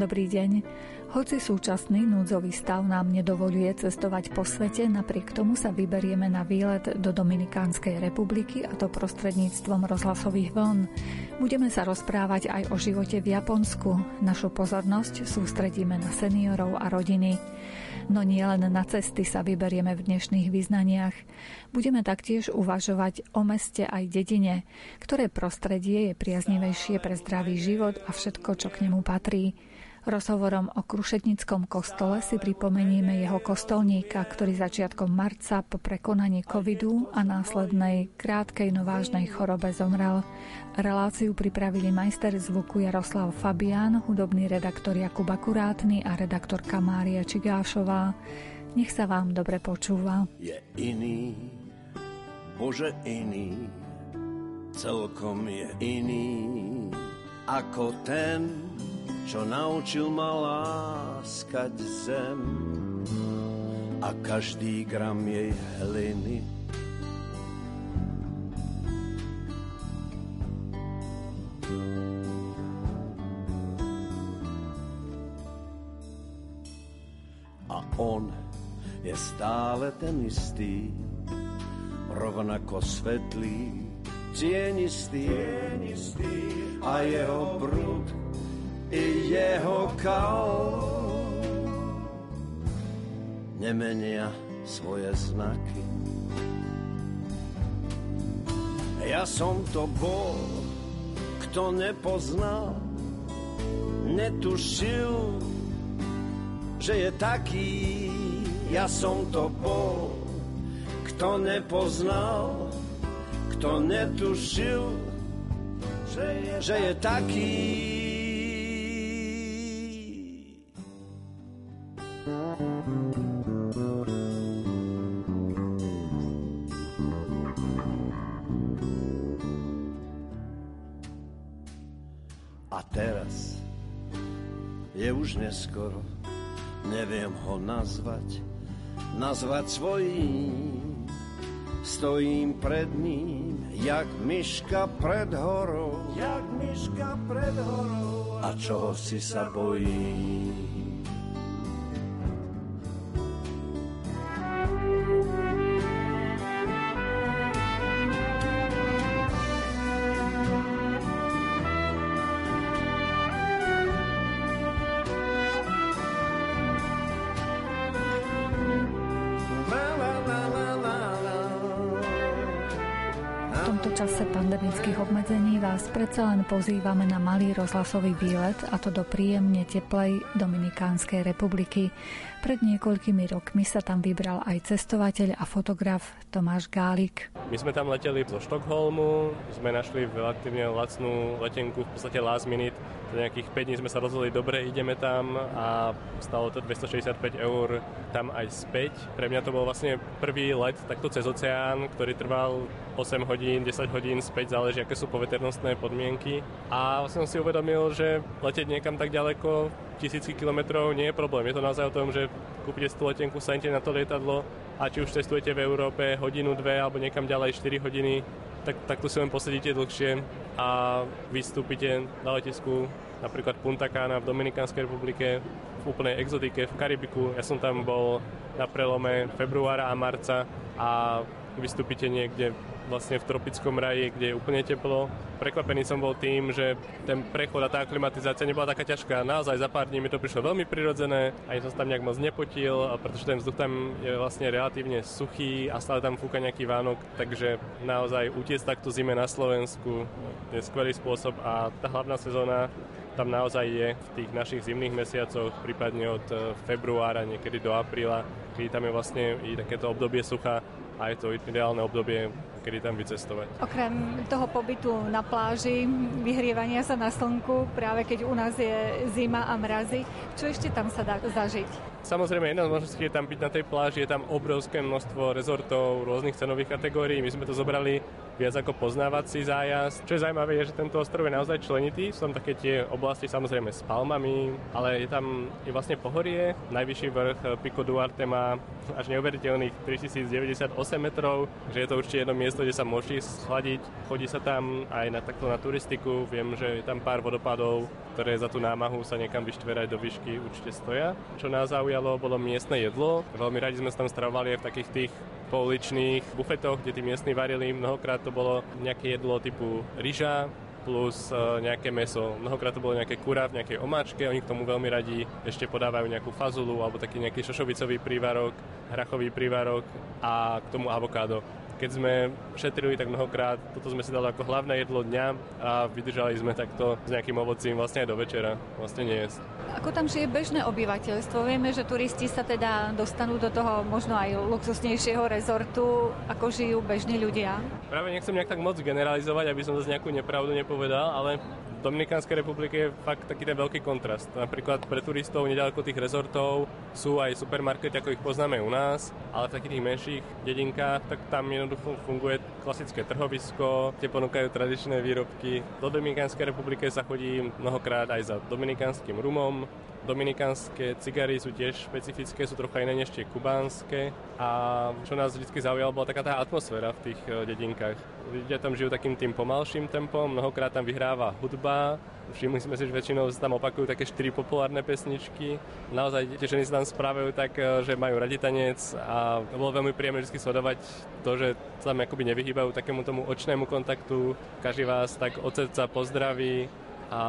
Dobrý deň. Hoci súčasný núdzový stav nám nedovoluje cestovať po svete, napriek tomu sa vyberieme na výlet do Dominikánskej republiky a to prostredníctvom rozhlasových vln. Budeme sa rozprávať aj o živote v Japonsku. Našu pozornosť sústredíme na seniorov a rodiny. No nie len na cesty sa vyberieme v dnešných význaniach. Budeme taktiež uvažovať o meste aj dedine, ktoré prostredie je priaznivejšie pre zdravý život a všetko, čo k nemu patrí. Rozhovorom o Krušetnickom kostole si pripomenieme jeho kostolníka, ktorý začiatkom marca po prekonaní covidu a následnej krátkej no vážnej chorobe zomrel. Reláciu pripravili majster zvuku Jaroslav Fabián, hudobný redaktor Jakub Akurátny a redaktorka Mária Čigášová. Nech sa vám dobre počúva. Je iný, Bože iný, celkom je iný ako ten, čo naučil ma láskať zem a každý gram jej hliny. A on je stále ten istý, rovnako svetlý, tienistý, tienistý a jeho brud i jeho kal nemenia svoje znaky. Ja som to bol, kto nepoznal, netušil, že je taký. Ja som to bol, kto nepoznal, kto netušil, že je, že je taký. Neskoro, neviem ho nazvať, nazvať svojím. Stojím pred ním, jak myška pred horou, jak myška pred horou, a čoho si sa bojím. Vás predsa len pozývame na malý rozhlasový výlet a to do príjemne teplej Dominikánskej republiky. Pred niekoľkými rokmi sa tam vybral aj cestovateľ a fotograf Tomáš Gálik. My sme tam leteli zo Štokholmu, sme našli relatívne lacnú letenku, v podstate last minute. Nejakých 5 dní sme sa rozhodli, dobre, ideme tam a stalo to 265 eur tam aj späť. Pre mňa to bol vlastne prvý let takto cez oceán, ktorý trval 8 hodín, 10 hodín späť, záleží, aké sú poveternostné podmienky. A vlastne som si uvedomil, že letieť niekam tak ďaleko tisícky kilometrov nie je problém. Je to naozaj o tom, že kúpite tú letenku, sadnete na to lietadlo a či už cestujete v Európe hodinu, dve alebo niekam ďalej 4 hodiny, tak, tak tu si len posedíte dlhšie a vystúpite na letisku napríklad Punta Cana v Dominikánskej republike, v úplnej exotike v Karibiku. Ja som tam bol na prelome februára a marca a vystúpite niekde vlastne v tropickom raji, kde je úplne teplo. Prekvapený som bol tým, že ten prechod a tá klimatizácia nebola taká ťažká. Naozaj za pár dní mi to prišlo veľmi prirodzené, ani som sa tam nejak moc nepotil, pretože ten vzduch tam je vlastne relatívne suchý a stále tam fúka nejaký vánok, takže naozaj utiecť takto zime na Slovensku je skvelý spôsob a tá hlavná sezóna tam naozaj je v tých našich zimných mesiacoch, prípadne od eh, februára niekedy do apríla, kedy tam je vlastne i takéto obdobie sucha a je to ideálne obdobie kedy tam vycestovať. Okrem toho pobytu na pláži, vyhrievania sa na slnku, práve keď u nás je zima a mrazy, čo ešte tam sa dá zažiť? Samozrejme, jedna z možností je tam byť na tej pláži, je tam obrovské množstvo rezortov rôznych cenových kategórií. My sme to zobrali viac ako poznávací zájazd. Čo je zaujímavé, je, že tento ostrov je naozaj členitý. Sú tam také tie oblasti samozrejme s palmami, ale je tam je vlastne pohorie. Najvyšší vrch Pico Duarte má až neuveriteľných 3098 metrov, že je to určite jedno miesto, kde sa môžete schladiť. Chodí sa tam aj na takto na turistiku, viem, že je tam pár vodopádov, ktoré za tú námahu sa niekam vyštverať do výšky určite stoja. Čo nás zaujalo, bolo miestne jedlo. Veľmi radi sme sa tam stravovali aj v takých tých pouličných bufetoch, kde tí miestni varili. Mnohokrát to bolo nejaké jedlo typu ryža, plus e, nejaké meso. Mnohokrát to bolo nejaké kurá v nejakej omáčke, oni k tomu veľmi radi ešte podávajú nejakú fazulu alebo taký nejaký šošovicový prívarok, hrachový prívarok a k tomu avokádo. Keď sme šetrili tak mnohokrát, toto sme si dali ako hlavné jedlo dňa a vydržali sme takto s nejakým ovocím vlastne aj do večera, vlastne nejesť. Ako tam žije bežné obyvateľstvo? Vieme, že turisti sa teda dostanú do toho možno aj luxusnejšieho rezortu, ako žijú bežní ľudia. Práve nechcem nejak tak moc generalizovať, aby som zase nejakú nepravdu nepovedal, ale Dominikánskej republike je fakt taký ten veľký kontrast. Napríklad pre turistov nedaleko tých rezortov sú aj supermarkety, ako ich poznáme u nás, ale v takých tých menších dedinkách, tak tam jednoducho funguje klasické trhovisko, kde ponúkajú tradičné výrobky. Do Dominikánskej republike sa chodí mnohokrát aj za dominikánskym rumom, Dominikánske cigary sú tiež špecifické, sú trocha iné než tie kubánske a čo nás vždy zaujalo, bola taká tá atmosféra v tých e, dedinkách. Ľudia tam žijú takým tým pomalším tempom, mnohokrát tam vyhráva hudba, Všimli sme si, že väčšinou sa tam opakujú také štyri populárne pesničky. Naozaj tie ženy sa tam správajú tak, e, že majú radi tanec a bolo veľmi príjemné vždy sledovať to, že sa tam akoby nevyhýbajú takému tomu očnému kontaktu. Každý vás tak od srdca pozdraví, a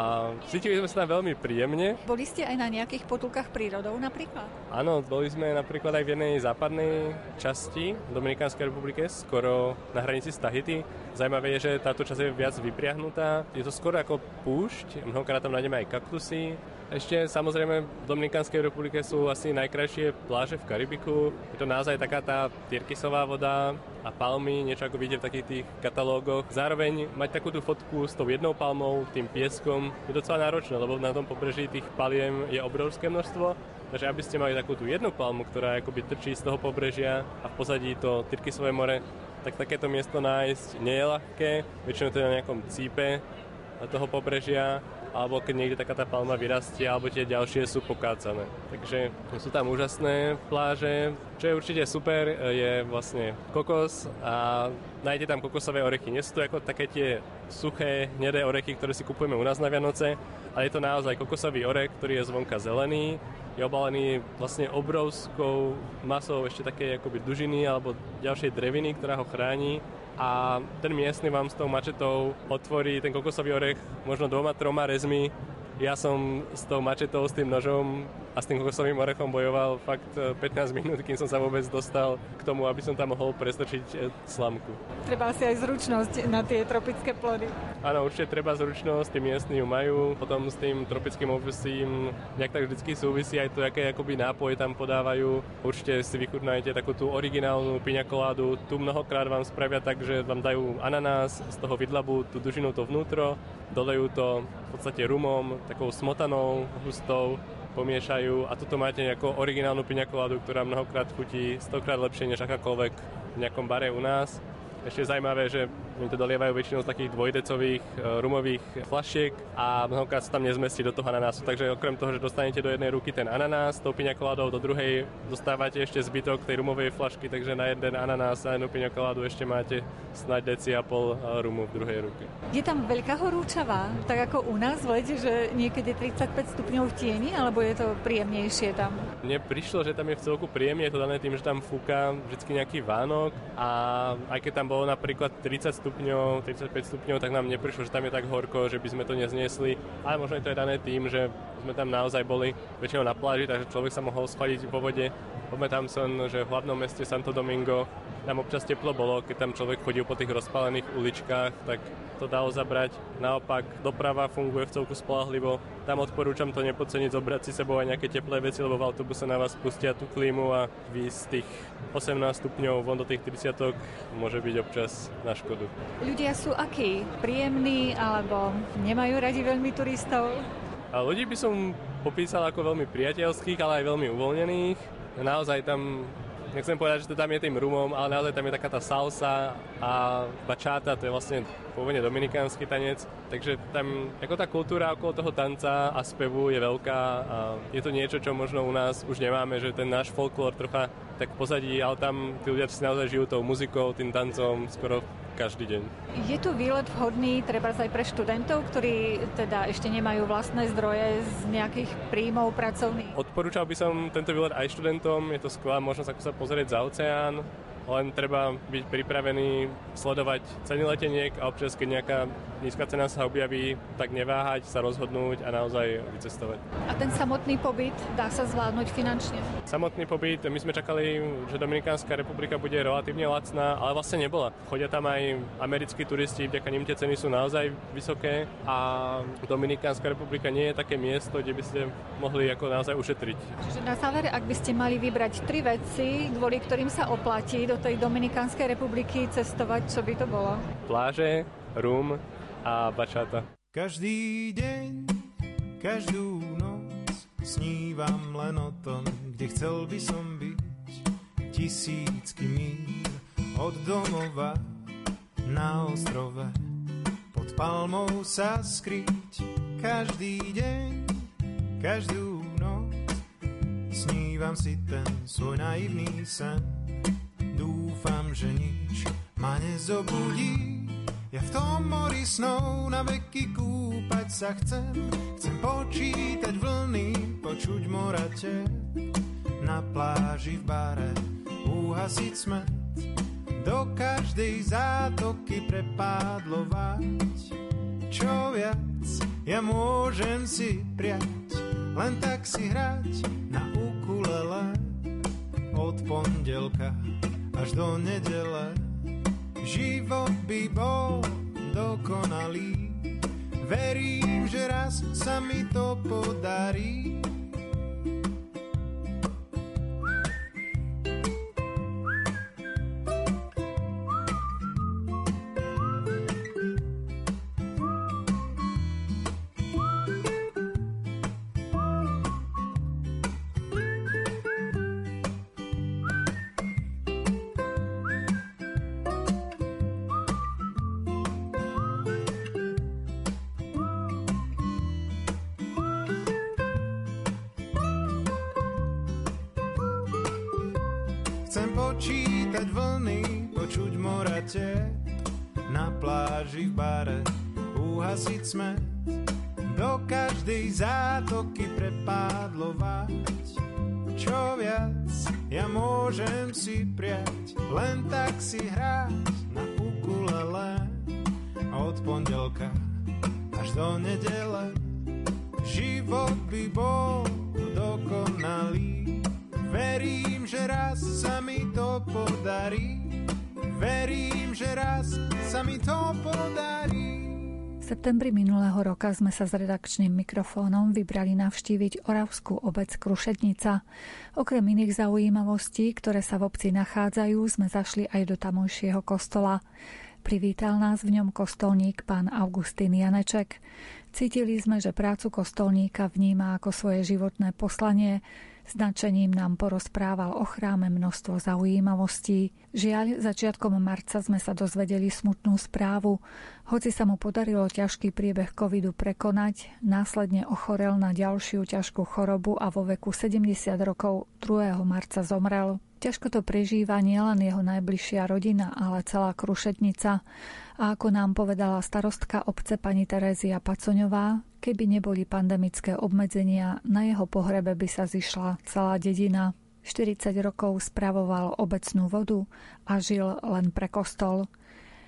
cítili sme sa tam veľmi príjemne. Boli ste aj na nejakých potulkách prírodou napríklad? Áno, boli sme napríklad aj v jednej západnej časti Dominikánskej republike, skoro na hranici s Tahiti. Zajímavé je, že táto časť je viac vypriahnutá. Je to skoro ako púšť, mnohokrát tam nájdeme aj kaktusy, ešte samozrejme v Dominikánskej republike sú asi najkrajšie pláže v Karibiku. Je to naozaj taká tá tyrkysová voda a palmy, niečo ako vidíte v takých tých katalógoch. Zároveň mať takú tú fotku s tou jednou palmou, tým pieskom, je docela náročné, lebo na tom pobreží tých paliem je obrovské množstvo. Takže aby ste mali takú tú jednu palmu, ktorá akoby trčí z toho pobrežia a v pozadí to Tyrkisové more, tak takéto miesto nájsť nie je ľahké. Väčšinou to je na nejakom cípe toho pobrežia alebo keď niekde taká tá palma vyrastie, alebo tie ďalšie sú pokácané. Takže sú tam úžasné pláže. Čo je určite super, je vlastne kokos a nájdete tam kokosové orechy. Nie sú to ako také tie suché, hnedé orechy, ktoré si kupujeme u nás na Vianoce, ale je to naozaj kokosový orech, ktorý je zvonka zelený, je obalený vlastne obrovskou masou ešte také akoby dužiny alebo ďalšej dreviny, ktorá ho chráni a ten miestny vám s tou mačetou otvorí ten kokosový orech možno dvoma, troma rezmi. Ja som s tou mačetou, s tým nožom a s tým kokosovým orechom bojoval fakt 15 e, minút, kým som sa vôbec dostal k tomu, aby som tam mohol prestrčiť e, slamku. Treba si aj zručnosť na tie tropické plody. Áno, určite treba zručnosť, tí miestni ju majú. Potom s tým tropickým ovesím nejak tak vždycky súvisí aj to, aké akoby nápoje tam podávajú. Určite si vychutnajte takú tú originálnu piňakoládu. Tu mnohokrát vám spravia tak, že vám dajú ananás, z toho vydlabu tú dužinu to vnútro, dolejú to v podstate rumom, takou smotanou, hustou pomiešajú a tuto máte nejakú originálnu piňakoládu, ktorá mnohokrát chutí stokrát lepšie než akákoľvek v nejakom bare u nás. Ešte je zaujímavé, že oni to dolievajú väčšinou z takých dvojdecových e, rumových flašiek a mnohokrát sa tam nezmestí do toho ananásu. Takže okrem toho, že dostanete do jednej ruky ten ananás, tou piňakoládou do druhej dostávate ešte zbytok tej rumovej flašky, takže na jeden ananás a jednu piňakoládu ešte máte snáď deci a pol e, rumu v druhej ruke. Je tam veľká horúčava, tak ako u nás v lete, že niekedy 35 stupňov v tieni, alebo je to príjemnejšie tam? Mne prišlo, že tam je v celku príjemne, je to dané tým, že tam fúka vždy nejaký Vánok a aj keď tam bolo napríklad 30 stupňov, 35 stupňov, tak nám neprišlo, že tam je tak horko, že by sme to nezniesli. Ale možno je to aj dané tým, že sme tam naozaj boli väčšinou na pláži, takže človek sa mohol schladiť vo vode. Pamätám som, že v hlavnom meste Santo Domingo tam občas teplo bolo, keď tam človek chodil po tých rozpálených uličkách, tak to dalo zabrať. Naopak, doprava funguje v celku spolahlivo. Tam odporúčam to nepodceniť, zobrať si sebou aj nejaké teplé veci, lebo v autobuse na vás pustia tú klímu a vy z tých 18 stupňov von do tých 30 môže byť občas na škodu. Ľudia sú akí? Príjemní alebo nemajú radi veľmi turistov? A ľudí by som popísal ako veľmi priateľských, ale aj veľmi uvoľnených. Naozaj tam nechcem povedať, že to tam je tým rumom, ale naozaj tam je taká tá salsa a bačáta, to je vlastne pôvodne dominikánsky tanec, takže tam ako tá kultúra okolo toho tanca a spevu je veľká a je to niečo, čo možno u nás už nemáme, že ten náš folklór trocha tak pozadí, ale tam tí ľudia si naozaj žijú tou muzikou, tým tancom skoro každý deň. Je tu výlet vhodný treba aj pre študentov, ktorí teda ešte nemajú vlastné zdroje z nejakých príjmov pracovných? Odporúčal by som tento výlet aj študentom, je to skvelá možnosť ako sa pozrieť za oceán, len treba byť pripravený sledovať ceny leteniek a občas, keď nejaká nízka cena sa objaví, tak neváhať, sa rozhodnúť a naozaj vycestovať. A ten samotný pobyt dá sa zvládnuť finančne? Samotný pobyt, my sme čakali, že Dominikánska republika bude relatívne lacná, ale vlastne nebola. Chodia tam aj americkí turisti, vďaka nim tie ceny sú naozaj vysoké a Dominikánska republika nie je také miesto, kde by ste mohli ako naozaj ušetriť. Čiže na záver, ak by ste mali vybrať tri veci, kvôli ktorým sa oplatí do tej Dominikánskej republiky cestovať, čo by to bolo? Pláže, rum a bačata. Každý deň, každú noc snívam len o tom, kde chcel by som byť. Tisícky míl od domova na ostrove pod palmou sa skryť. Každý deň, každú noc snívam si ten svoj naivný sen že nič ma nezobudí. Ja v tom mori snov na veky kúpať sa chcem. Chcem počítať vlny, počuť morate. Na pláži v bare uhasiť smet. Do každej zátoky prepádlovať. Čo viac ja môžem si priať, len tak si hrať na ukulele od pondelka až do nedele. Život by bol dokonalý, verím, že raz sa mi to podarí. Čo viac ja môžem si priať, len tak si hrať na ukulele. Od pondelka až do nedele život by bol dokonalý. Verím, že raz sa mi to podarí. Verím, že raz sa mi to podarí septembri minulého roka sme sa s redakčným mikrofónom vybrali navštíviť Oravskú obec Krušetnica. Okrem iných zaujímavostí, ktoré sa v obci nachádzajú, sme zašli aj do tamojšieho kostola. Privítal nás v ňom kostolník pán Augustín Janeček. Cítili sme, že prácu kostolníka vníma ako svoje životné poslanie, Značením nám porozprával o chráme množstvo zaujímavostí. Žiaľ, začiatkom marca sme sa dozvedeli smutnú správu. Hoci sa mu podarilo ťažký priebeh covidu prekonať, následne ochorel na ďalšiu ťažkú chorobu a vo veku 70 rokov 2. marca zomrel. Ťažko to prežíva nielen jeho najbližšia rodina, ale celá krušetnica. A ako nám povedala starostka obce pani Terézia Pacoňová, keby neboli pandemické obmedzenia, na jeho pohrebe by sa zišla celá dedina. 40 rokov spravoval obecnú vodu a žil len pre kostol.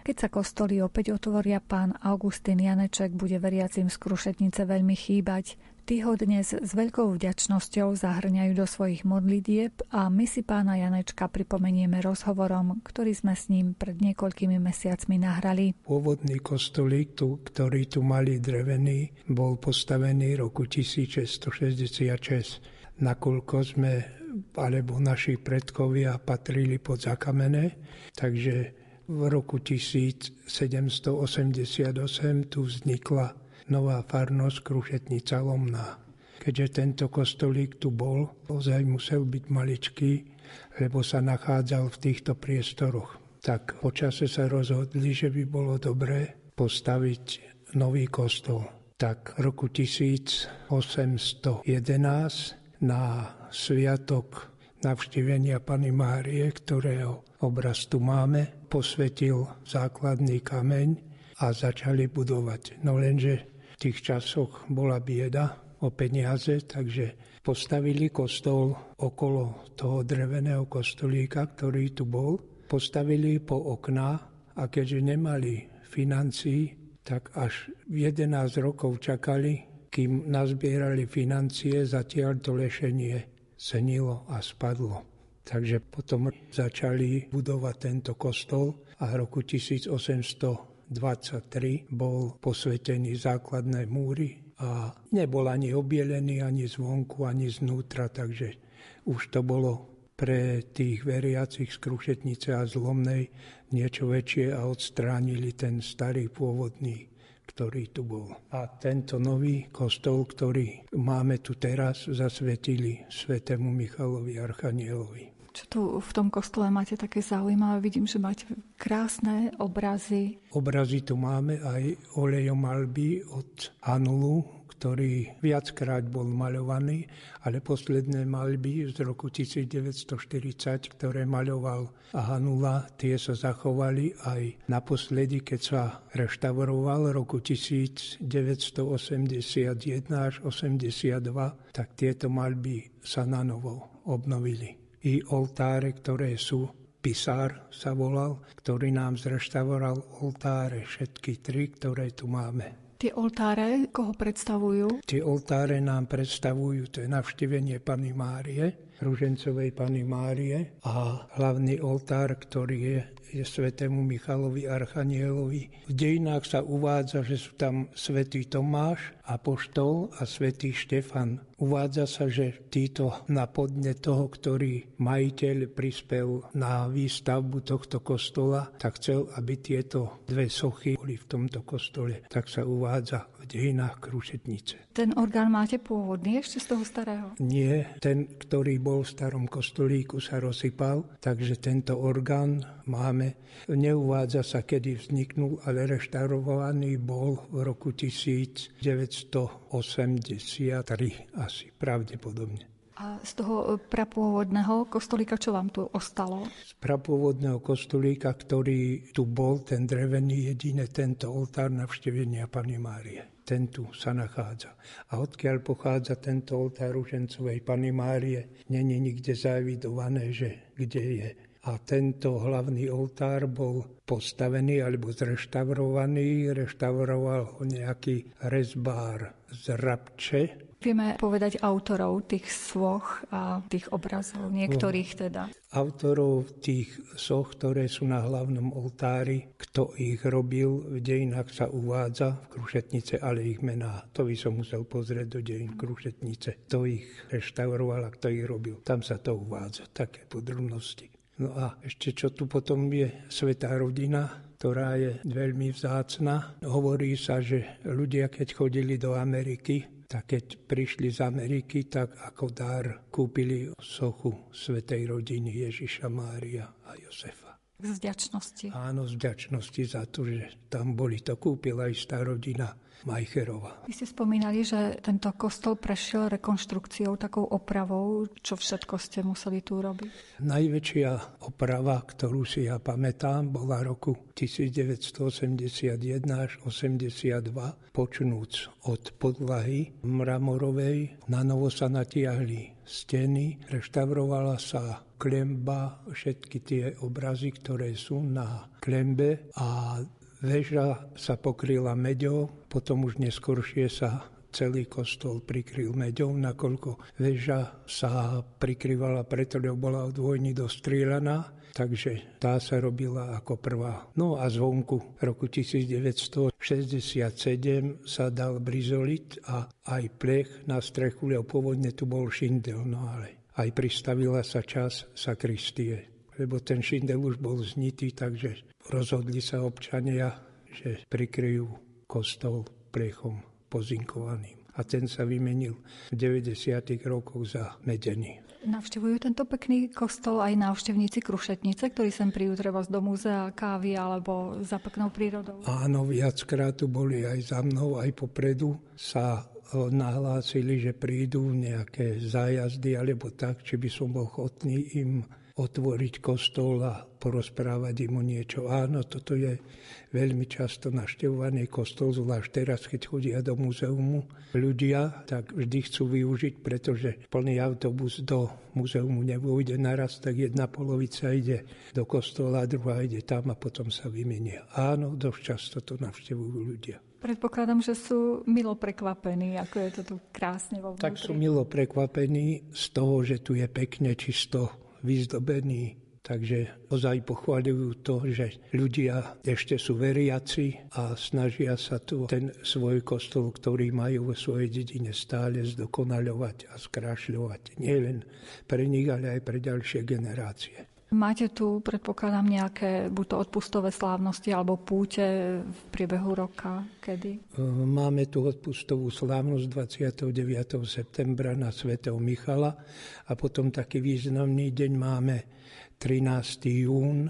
Keď sa kostoly opäť otvoria, pán Augustín Janeček bude veriacim z Krušetnice veľmi chýbať. Tí ho dnes s veľkou vďačnosťou zahrňajú do svojich modlitieb a my si pána Janečka pripomenieme rozhovorom, ktorý sme s ním pred niekoľkými mesiacmi nahrali. Pôvodný kostolík, tu, ktorý tu mali drevený, bol postavený roku 1666. Nakoľko sme, alebo naši predkovia patrili pod zakamene, takže v roku 1788 tu vznikla nová farnosť Krušetnica Lomná. Keďže tento kostolík tu bol, ozaj musel byť maličký, lebo sa nachádzal v týchto priestoroch. Tak počase sa rozhodli, že by bolo dobré postaviť nový kostol. Tak v roku 1811 na sviatok navštívenia Pany Márie, ktorého obraz tu máme, posvetil základný kameň a začali budovať. No lenže tých časoch bola bieda o peniaze, takže postavili kostol okolo toho dreveného kostolíka, ktorý tu bol. Postavili po okná a keďže nemali financií, tak až 11 rokov čakali, kým nazbierali financie, zatiaľ to lešenie senilo a spadlo. Takže potom začali budovať tento kostol a v roku 1823 bol posvetený základné múry a nebol ani obielený ani zvonku, ani znútra, takže už to bolo pre tých veriacich z Krušetnice a Zlomnej niečo väčšie a odstránili ten starý pôvodný ktorý tu bol. A tento nový kostol, ktorý máme tu teraz, zasvetili svetému Michalovi Archanielovi. Čo tu v tom kostole máte také zaujímavé? Vidím, že máte krásne obrazy. Obrazy tu máme aj olejom malby od Anulu, ktorý viackrát bol maľovaný, ale posledné malby z roku 1940, ktoré maľoval Hanula, tie sa zachovali aj naposledy, keď sa reštauroval roku 1981 až 82, tak tieto malby sa na novo obnovili. I oltáre, ktoré sú Pisár sa volal, ktorý nám zreštauroval oltáre, všetky tri, ktoré tu máme. Tie oltáre koho predstavujú? Tie oltáre nám predstavujú, to je navštívenie Pany Márie, Ružencovej Pany Márie a hlavný oltár, ktorý je je svetému Michalovi Archanielovi. V dejinách sa uvádza, že sú tam svätý Tomáš, Apoštol a svätý Štefan. Uvádza sa, že títo na podne toho, ktorý majiteľ prispel na výstavbu tohto kostola, tak chcel, aby tieto dve sochy boli v tomto kostole. Tak sa uvádza v dejinách Krušetnice. Ten orgán máte pôvodný ešte z toho starého? Nie, ten, ktorý bol v starom kostolíku, sa rozsypal, takže tento orgán máme. Neuvádza sa, kedy vzniknul, ale reštaurovaný bol v roku 1900 1983 asi pravdepodobne. A z toho prapôvodného kostolíka, čo vám tu ostalo? Z prapôvodného kostolíka, ktorý tu bol, ten drevený, jedine tento oltár navštevenia Pany Márie. Ten tu sa nachádza. A odkiaľ pochádza tento oltár Ružencovej Pany Márie, není nikde zavidované, že kde je a tento hlavný oltár bol postavený alebo zreštaurovaný. Reštauroval ho nejaký rezbár z Rabče. Vieme povedať autorov tých svoch a tých obrazov, niektorých teda. Autorov tých soch, ktoré sú na hlavnom oltári, kto ich robil, v dejinách sa uvádza v Krušetnice, ale ich mená. To by som musel pozrieť do dejín Krušetnice. Kto ich reštauroval a kto ich robil. Tam sa to uvádza, také podrobnosti. No a ešte čo tu potom je Svetá rodina, ktorá je veľmi vzácna. Hovorí sa, že ľudia, keď chodili do Ameriky, tak keď prišli z Ameriky, tak ako dar kúpili sochu Svetej rodiny Ježiša Mária a Josefa. Z vďačnosti. Áno, z vďačnosti za to, že tam boli. To kúpila istá rodina Majcherova. Vy ste spomínali, že tento kostol prešiel rekonštrukciou, takou opravou. Čo všetko ste museli tu robiť? Najväčšia oprava, ktorú si ja pamätám, bola roku 1981 až 82, počnúc od podlahy mramorovej. Na novo sa natiahli steny, reštaurovala sa klemba, všetky tie obrazy, ktoré sú na klembe a Väža sa pokryla meďou, potom už neskôršie sa celý kostol prikryl meďou, nakoľko väža sa prikryvala preto, lebo bola od vojny dostrieľaná, takže tá sa robila ako prvá. No a zvonku roku 1967 sa dal brizolit a aj plech na strechu, lebo pôvodne tu bol šindel, no ale aj pristavila sa čas sakristie lebo ten šindel už bol znitý, takže rozhodli sa občania, že prikryjú kostol plechom pozinkovaným. A ten sa vymenil v 90. rokoch za medený. Navštevujú tento pekný kostol aj návštevníci Krušetnice, ktorí sem príjú treba do múzea kávy alebo za peknou prírodou? Áno, viackrát tu boli aj za mnou, aj popredu sa nahlásili, že prídu nejaké zájazdy alebo tak, či by som bol ochotný im otvoriť kostol a porozprávať im o niečo. Áno, toto je veľmi často naštevovaný kostol, zvlášť teraz, keď chodia do muzeumu ľudia, tak vždy chcú využiť, pretože plný autobus do muzeumu nevôjde naraz, tak jedna polovica ide do kostola, druhá ide tam a potom sa vymenia. Áno, dosť často to navštevujú ľudia. Predpokladám, že sú milo prekvapení, ako je to tu krásne vo vnútri. Tak sú milo prekvapení z toho, že tu je pekne čisto vyzdobený. Takže ozaj pochváľujú to, že ľudia ešte sú veriaci a snažia sa tu ten svoj kostol, ktorý majú vo svojej dedine stále zdokonaľovať a skrášľovať. Nie len pre nich, ale aj pre ďalšie generácie. Máte tu, predpokladám, nejaké buď to odpustové slávnosti alebo púte v priebehu roka? Kedy? Máme tu odpustovú slávnosť 29. septembra na svätého Michala a potom taký významný deň máme 13. jún,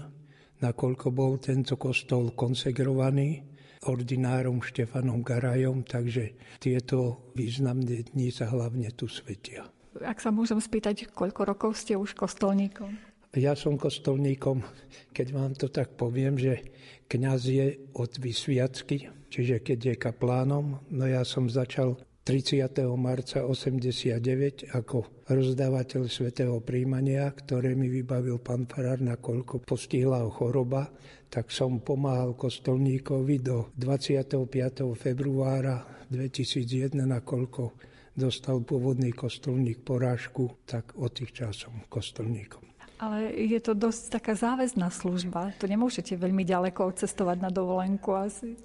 nakoľko bol tento kostol konsegrovaný ordinárom Štefanom Garajom, takže tieto významné dni sa hlavne tu svetia. Ak sa môžem spýtať, koľko rokov ste už kostolníkom? Ja som kostolníkom, keď vám to tak poviem, že kňaz je od vysviacky, čiže keď je kaplánom. No ja som začal 30. marca 89 ako rozdávateľ svetého príjmania, ktoré mi vybavil pán Farár, nakoľko postihla ho choroba, tak som pomáhal kostolníkovi do 25. februára 2001, nakoľko dostal pôvodný kostolník porážku, tak od tých časom kostolníkom. Ale je to dosť taká záväzná služba. To nemôžete veľmi ďaleko cestovať na dovolenku asi.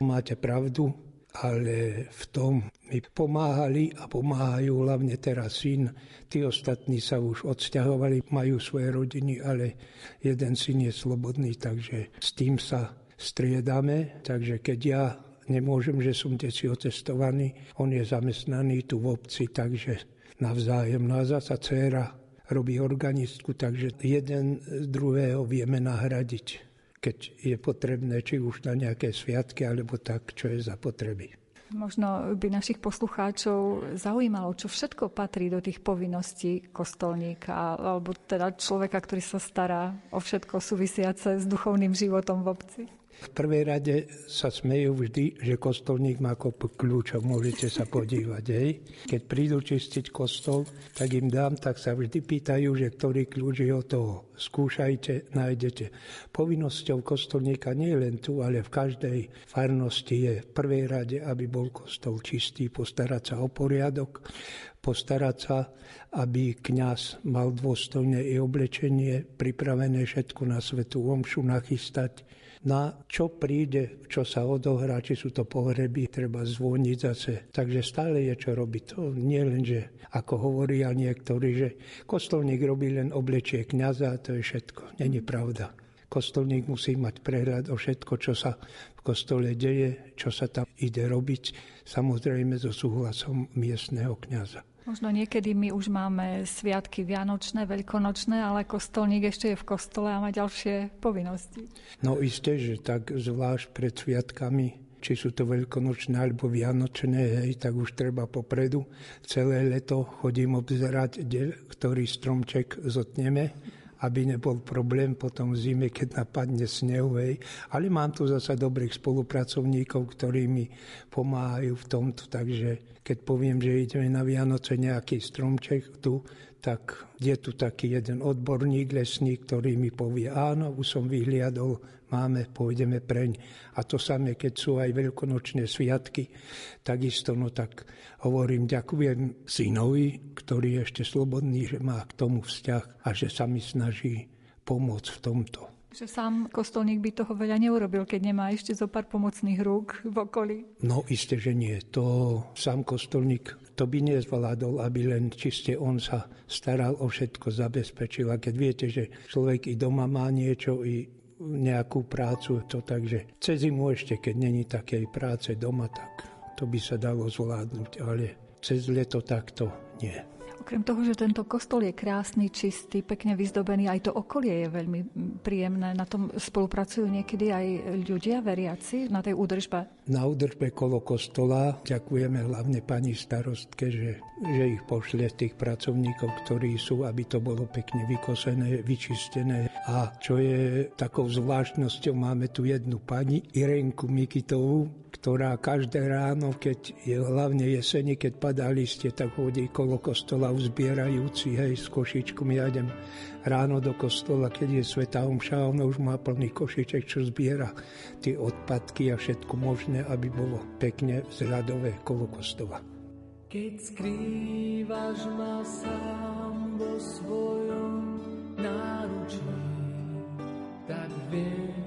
Máte pravdu, ale v tom mi pomáhali a pomáhajú hlavne teraz syn. Tí ostatní sa už odsťahovali, majú svoje rodiny, ale jeden syn je slobodný, takže s tým sa striedame. Takže keď ja nemôžem, že som deci otestovaný, on je zamestnaný tu v obci, takže navzájem. No a zasa dcera robí organistku, takže jeden z druhého vieme nahradiť, keď je potrebné, či už na nejaké sviatky, alebo tak, čo je za potreby. Možno by našich poslucháčov zaujímalo, čo všetko patrí do tých povinností kostolníka, alebo teda človeka, ktorý sa stará o všetko súvisiace s duchovným životom v obci. V prvej rade sa smejú vždy, že kostolník má kopu kľúčov, môžete sa podívať. Hej. Keď prídu čistiť kostol, tak im dám, tak sa vždy pýtajú, že ktorý kľúč je od toho. Skúšajte, nájdete. Povinnosťou kostolníka nie len tu, ale v každej farnosti je v prvej rade, aby bol kostol čistý, postarať sa o poriadok, postarať sa, aby kňaz mal dôstojné i oblečenie, pripravené všetko na svetú omšu nachystať, na čo príde, čo sa odohrá, či sú to pohreby, treba zvoniť zase. Takže stále je čo robiť. To nie len, že ako hovoria niektorí, že kostolník robí len oblečie kniaza a to je všetko. Není pravda. Kostolník musí mať prehľad o všetko, čo sa v kostole deje, čo sa tam ide robiť, samozrejme so súhlasom miestneho kniaza. Možno niekedy my už máme sviatky vianočné, veľkonočné, ale kostolník ešte je v kostole a má ďalšie povinnosti. No isté, že tak zvlášť pred sviatkami či sú to veľkonočné alebo vianočné, hej, tak už treba popredu. Celé leto chodím obzerať, kde, ktorý stromček zotneme aby nebol problém potom v zime, keď napadne snehu. Hej. Ale mám tu zasa dobrých spolupracovníkov, ktorí mi pomáhajú v tomto, takže keď poviem, že ideme na Vianoce nejaký stromček tu, tak je tu taký jeden odborník lesník, ktorý mi povie, áno, už som vyhliadol, máme, pôjdeme preň. A to samé, keď sú aj veľkonočné sviatky, takisto, no tak hovorím, ďakujem synovi, ktorý je ešte slobodný, že má k tomu vzťah a že sa mi snaží pomôcť v tomto. Že sám kostolník by toho veľa neurobil, keď nemá ešte zo pár pomocných rúk v okolí. No isté, že nie. To sám kostolník to by nezvládol, aby len čiste on sa staral o všetko, zabezpečil. A keď viete, že človek i doma má niečo, i nejakú prácu, to takže cez zimu ešte, keď není takej práce doma, tak to by sa dalo zvládnuť, ale cez leto takto nie. Okrem toho, že tento kostol je krásny, čistý, pekne vyzdobený, aj to okolie je veľmi príjemné. Na tom spolupracujú niekedy aj ľudia, veriaci, na tej údržbe? Na údržbe kolo kostola ďakujeme hlavne pani starostke, že, že ich pošle tých pracovníkov, ktorí sú, aby to bolo pekne vykosené, vyčistené. A čo je takou zvláštnosťou, máme tu jednu pani, Irenku Mikitovú, ktorá každé ráno, keď je hlavne jeseni, keď padá listie, tak hodí kolo kostola uzbierajúci, hej, s košičkom. Ja idem ráno do kostola, keď je Sveta Omša, ona už má plný košiček, čo zbiera tie odpadky a všetko možné, aby bolo pekne zradové kolo kostola. Keď skrývaš ma sám vo svojom náručí, tak viem,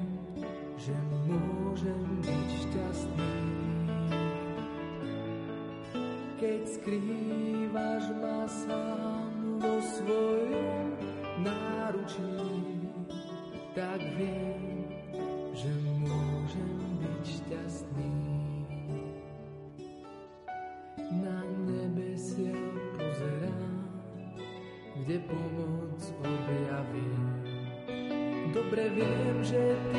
že môžem skrývaš ma sám vo svojom náručí, tak viem, že môžem byť šťastný. Na nebesia pozerám, kde pomoc objavím. Dobre viem, že ty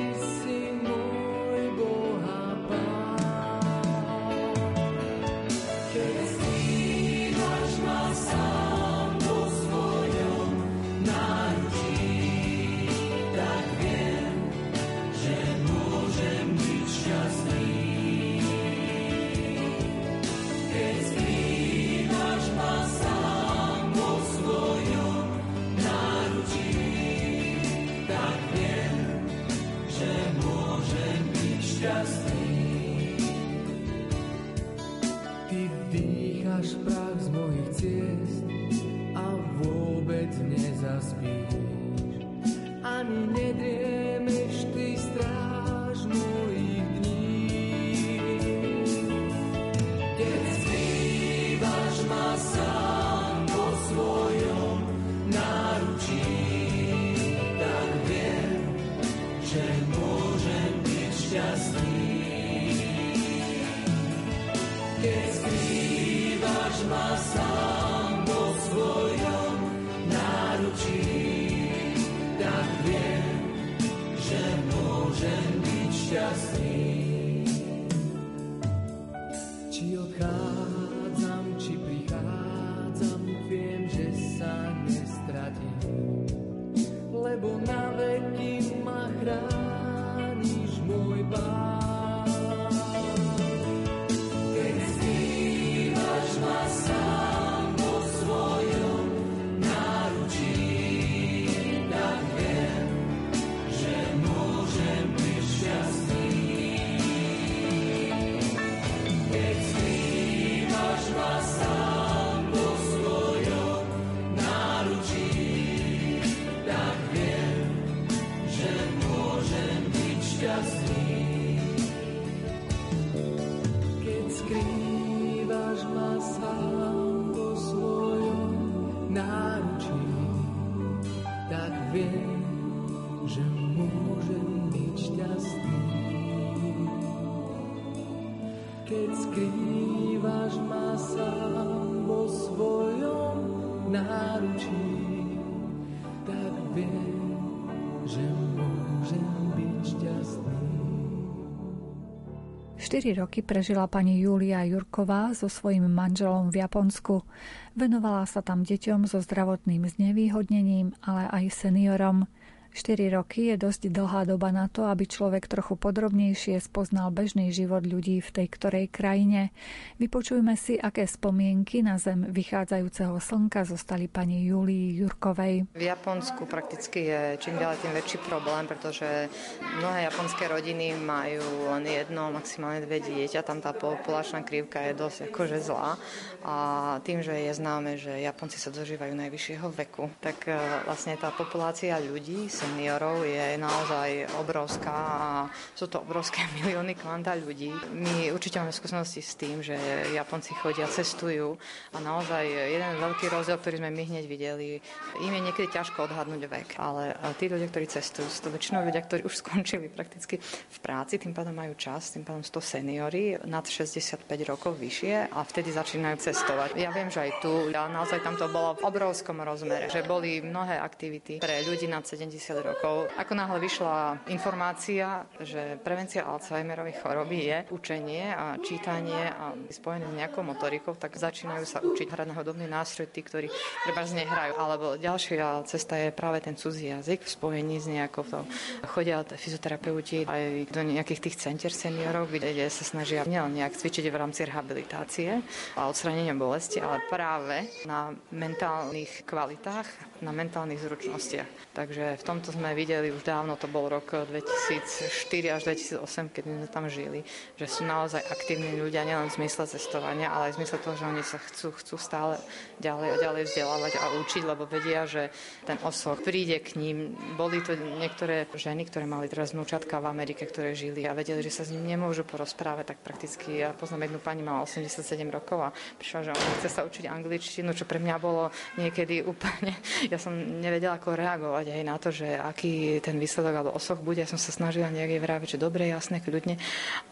si môj Boha4 roky prežila pani Julia Jurková so svojím manželom v Japonsku. Venovala sa tam deťom so zdravotným znevýhodnením, ale aj seniorom. 4 roky je dosť dlhá doba na to, aby človek trochu podrobnejšie spoznal bežný život ľudí v tej ktorej krajine. Vypočujme si, aké spomienky na zem vychádzajúceho slnka zostali pani Julii Jurkovej. V Japonsku prakticky je čím ďalej tým väčší problém, pretože mnohé japonské rodiny majú len jedno, maximálne dve dieťa, tam tá populačná krivka je dosť akože zlá a tým, že je známe, že Japonci sa dožívajú najvyššieho veku, tak e, vlastne tá populácia ľudí sa seniorov je naozaj obrovská a sú to obrovské milióny kvanta ľudí. My určite máme skúsenosti s tým, že Japonci chodia, cestujú a naozaj jeden veľký rozdiel, ktorý sme my hneď videli, im je niekedy ťažko odhadnúť vek, ale tí ľudia, ktorí cestujú, sú to väčšinou ľudia, ktorí už skončili prakticky v práci, tým pádom majú čas, tým pádom sú to seniory nad 65 rokov vyššie a vtedy začínajú cestovať. Ja viem, že aj tu, a naozaj tam to bolo v obrovskom rozmere, že boli mnohé aktivity pre ľudí nad 70 rokov. Ako náhle vyšla informácia, že prevencia Alzheimerovej choroby je učenie a čítanie a spojené s nejakou motorikou, tak začínajú sa učiť hrať na hodobný nástroj tí, ktorí treba nehrajú. Alebo ďalšia cesta je práve ten cudzí jazyk v spojení s nejakou to. Chodia fyzioterapeuti aj do nejakých tých center seniorov, kde sa snažia nielen nejak cvičiť v rámci rehabilitácie a odstranenia bolesti, ale práve na mentálnych kvalitách na mentálnych zručnostiach. Takže v tomto sme videli už dávno, to bol rok 2004 až 2008, keď sme tam žili, že sú naozaj aktívni ľudia nielen v zmysle cestovania, ale aj v zmysle toho, že oni sa chcú, chcú stále ďalej a ďalej vzdelávať a učiť, lebo vedia, že ten osoch príde k ním. Boli to niektoré ženy, ktoré mali teraz vnúčatka v Amerike, ktoré žili a vedeli, že sa s ním nemôžu porozprávať, tak prakticky ja poznám jednu pani, mala 87 rokov a prišla, že ona chce sa učiť angličtinu, čo pre mňa bolo niekedy úplne ja som nevedela, ako reagovať aj na to, že aký ten výsledok alebo osoch bude. Ja som sa snažila jej vraviť, že dobre, jasné, kľudne.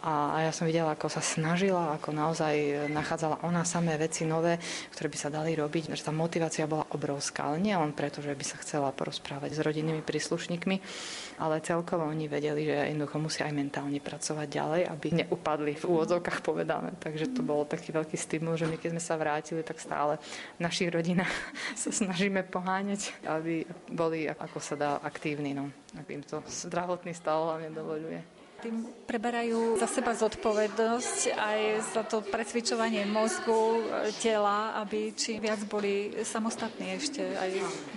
A, a ja som videla, ako sa snažila, ako naozaj nachádzala ona samé veci nové, ktoré by sa dali robiť. Že tá motivácia bola obrovská, ale nie len preto, že by sa chcela porozprávať s rodinnými príslušníkmi, ale celkovo oni vedeli, že jednoducho musia aj mentálne pracovať ďalej, aby neupadli v úvodzovkách povedané. Takže to bol taký veľký stimul, že my keď sme sa vrátili, tak stále v našich rodinách sa snažíme poháňať, aby boli ako sa dá aktívni, no, ak im to zdravotný stav hlavne dovoluje tým preberajú za seba zodpovednosť aj za to precvičovanie mozgu, e, tela, aby čím viac boli samostatní ešte aj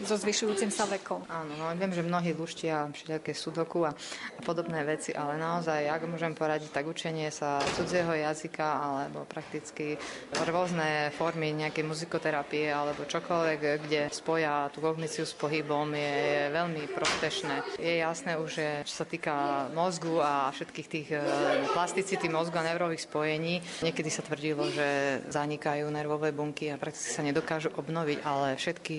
so zvyšujúcim sa vekom. Áno, no viem, že mnohí luštia všelijaké sudoku a, a podobné veci, ale naozaj, ak môžem poradiť, tak učenie sa cudzieho jazyka alebo prakticky rôzne formy nejakej muzikoterapie alebo čokoľvek, kde spoja tú kogniciu s pohybom je, je veľmi prospešné. Je jasné už, že čo sa týka mozgu a všetkých tých e, plasticity mozgu a neurových spojení. Niekedy sa tvrdilo, že zanikajú nervové bunky a prakticky sa nedokážu obnoviť, ale všetky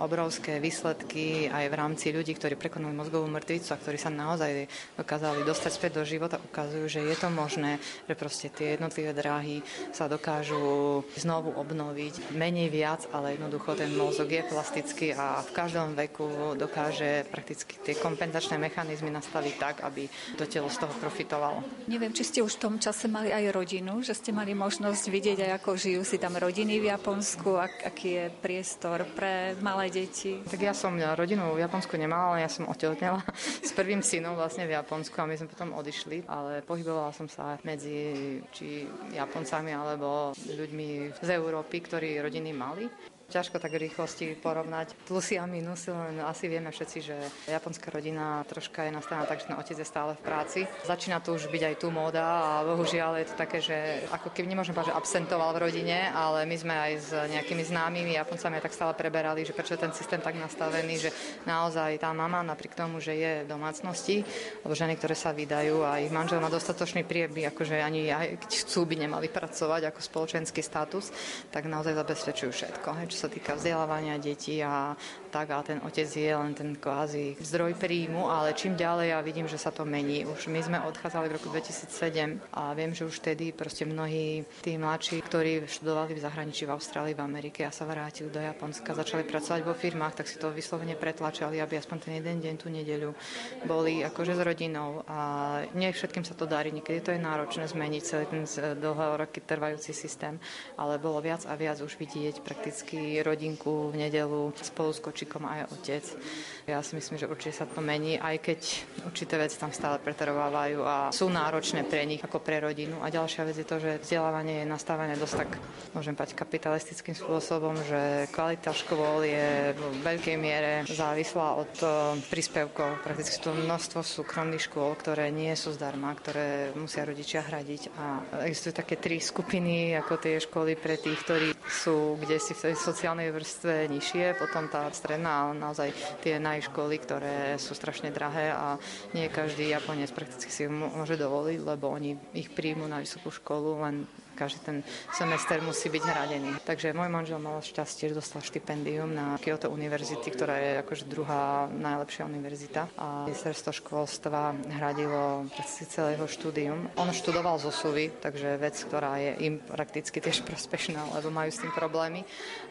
obrovské výsledky aj v rámci ľudí, ktorí prekonali mozgovú mŕtvicu a ktorí sa naozaj dokázali dostať späť do života, ukazujú, že je to možné, že proste tie jednotlivé dráhy sa dokážu znovu obnoviť. Menej viac, ale jednoducho ten mozog je plastický a v každom veku dokáže prakticky tie kompenzačné mechanizmy nastaviť tak, aby to telo z toho profitovalo. Neviem, či ste už v tom čase mali aj rodinu, že ste mali možnosť vidieť aj ako žijú si tam rodiny v Japonsku, ak, aký je priestor pre malé deti. Tak ja som rodinu v Japonsku nemala, ale ja som otehotnela s prvým synom vlastne v Japonsku a my sme potom odišli, ale pohybovala som sa medzi či Japoncami alebo ľuďmi z Európy, ktorí rodiny mali. Ťažko tak rýchlosti porovnať plusy a minusy, len asi vieme všetci, že japonská rodina troška je nastavená tak, že ten otec je stále v práci. Začína tu už byť aj tu móda a bohužiaľ je to také, že ako keby nemôžem povedať, že absentoval v rodine, ale my sme aj s nejakými známymi Japoncami tak stále preberali, že prečo je ten systém tak nastavený, že naozaj tá mama napriek tomu, že je v domácnosti, alebo ženy, ktoré sa vydajú a ich manžel má dostatočný prieby, akože ani aj keď chcú by nemali pracovať ako spoločenský status, tak naozaj zabezpečujú všetko. Hej, čo sa týka vzdelávania detí a tak a ten otec je len ten kvázi zdroj príjmu, ale čím ďalej ja vidím, že sa to mení. Už my sme odchádzali v roku 2007 a viem, že už vtedy proste mnohí tí mladší, ktorí študovali v zahraničí v Austrálii, v Amerike a sa vrátili do Japonska, začali pracovať vo firmách, tak si to vyslovene pretlačali, aby aspoň ten jeden deň tú nedeľu boli akože s rodinou a nie všetkým sa to darí, niekedy to je náročné zmeniť celý ten dlhé roky trvajúci systém, ale bolo viac a viac už vidieť prakticky rodinku v nedelu spolu s kočikom aj otec. Ja si myslím, že určite sa to mení, aj keď určité veci tam stále pretrvávajú a sú náročné pre nich ako pre rodinu. A ďalšia vec je to, že vzdelávanie je nastavené dosť tak, môžem povedať, kapitalistickým spôsobom, že kvalita škôl je v veľkej miere závislá od e, príspevkov. Prakticky to množstvo súkromných škôl, ktoré nie sú zdarma, ktoré musia rodičia hradiť. A existujú také tri skupiny, ako tie školy pre tých, ktorí sú kde si v tej sociálnej vrstve nižšie, potom tá stredná, ale naozaj tie najškoly, ktoré sú strašne drahé a nie každý Japonec prakticky si môže dovoliť, lebo oni ich príjmu na vysokú školu len každý ten semester musí byť hradený. Takže môj manžel mal šťastie, že dostal štipendium na Kyoto univerzity, ktorá je akože druhá najlepšia univerzita a ministerstvo školstva hradilo celé jeho štúdium. On študoval zo SUVy, takže vec, ktorá je im prakticky tiež prospešná, lebo majú s tým problémy.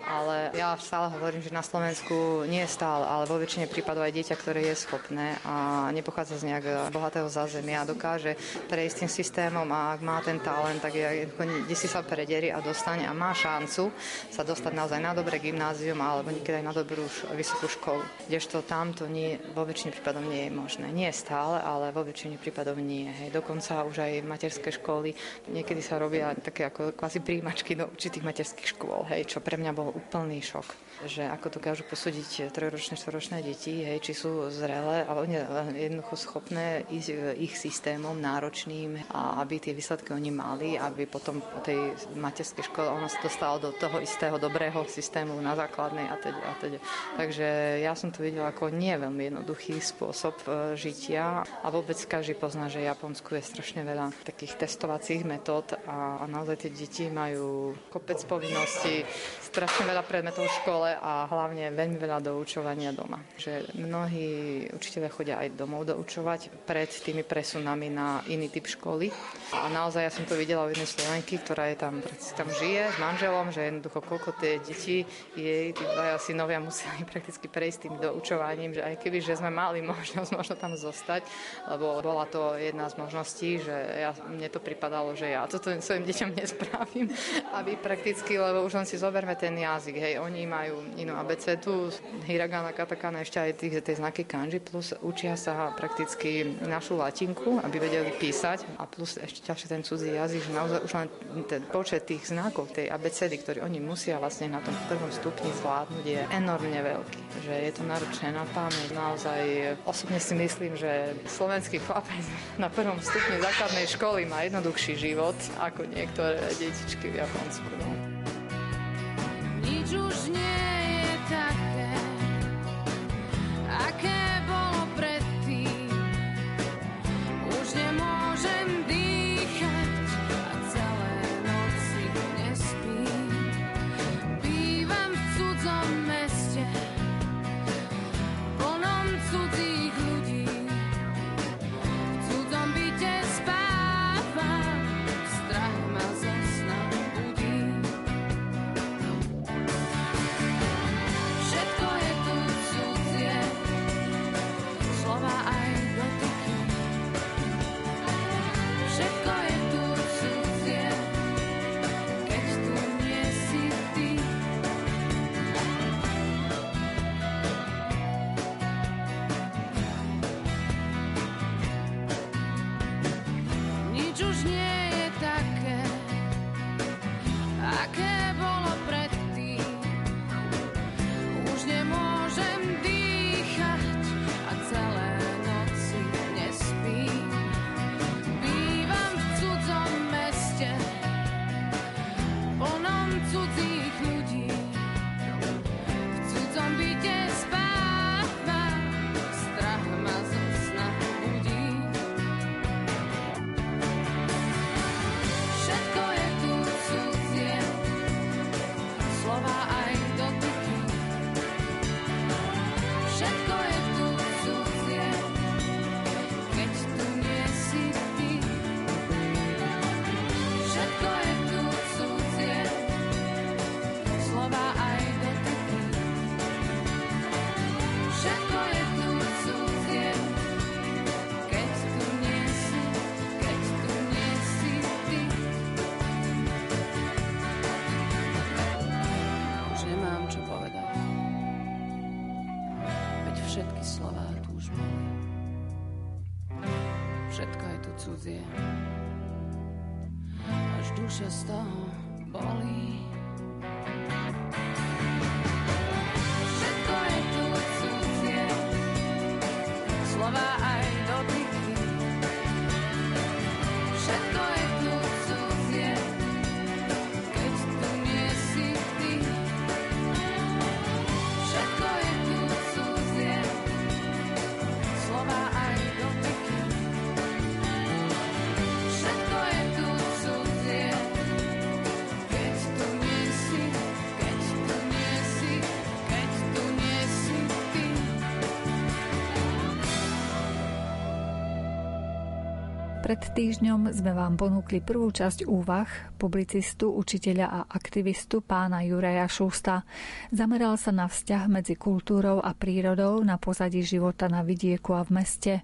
Ale ja stále hovorím, že na Slovensku nie je stále, ale vo väčšine prípadov aj dieťa, ktoré je schopné a nepochádza z nejak bohatého zázemia, dokáže prejsť tým systémom a ak má ten talent, tak je kde si sa prederie a dostane a má šancu sa dostať naozaj na dobré gymnázium alebo niekedy aj na dobrú vysokú školu. Kdežto tamto nie, vo väčšine prípadov nie je možné. Nie stále, ale vo väčšine prípadov nie. Hej. Dokonca už aj materské školy niekedy sa robia také ako kvázi príjimačky do určitých materských škôl, hej, čo pre mňa bol úplný šok že ako dokážu posúdiť trojročné, štoročné deti, hej, či sú zrelé, ale oni jednoducho schopné ísť ich systémom náročným a aby tie výsledky oni mali, aby potom po tej materskej škole ona sa dostala do toho istého dobrého systému na základnej a teda a teda. Takže ja som to videla ako nie veľmi jednoduchý spôsob e, žitia a vôbec každý pozná, že v Japonsku je strašne veľa takých testovacích metód a, a naozaj tie deti majú kopec povinností, strašne veľa predmetov v škole a hlavne veľmi veľa doučovania doma. Že mnohí učiteľia chodia aj domov doučovať pred tými presunami na iný typ školy. A naozaj ja som to videla u jednej Slovenky, ktorá je tam, tam žije s manželom, že jednoducho koľko tie deti jej, tí dvaja synovia museli prakticky prejsť tým doučovaním, že aj keby, že sme mali možnosť možno tam zostať, lebo bola to jedna z možností, že ja, mne to pripadalo, že ja toto svojim deťom nespravím, aby prakticky, lebo už len si zoberme ten jazyk, hej, oni majú inú abecetu, hiragana, katakana, ešte aj tých, tie znaky kanji, plus učia sa prakticky našu latinku, aby vedeli písať a plus ešte ťažšie ten cudzí jazyk, že naozaj už len ten počet tých znakov tej abecedy, ktorý oni musia vlastne na tom prvom stupni zvládnuť, je enormne veľký. Že je to náročné na pamäť. Naozaj osobne si myslím, že slovenský chlapec na prvom stupni základnej školy má jednoduchší život ako niektoré detičky v Japonsku. No. Nič už nie Pred týždňom sme vám ponúkli prvú časť úvah publicistu, učiteľa a aktivistu pána Juraja Šústa. Zameral sa na vzťah medzi kultúrou a prírodou na pozadí života na vidieku a v meste.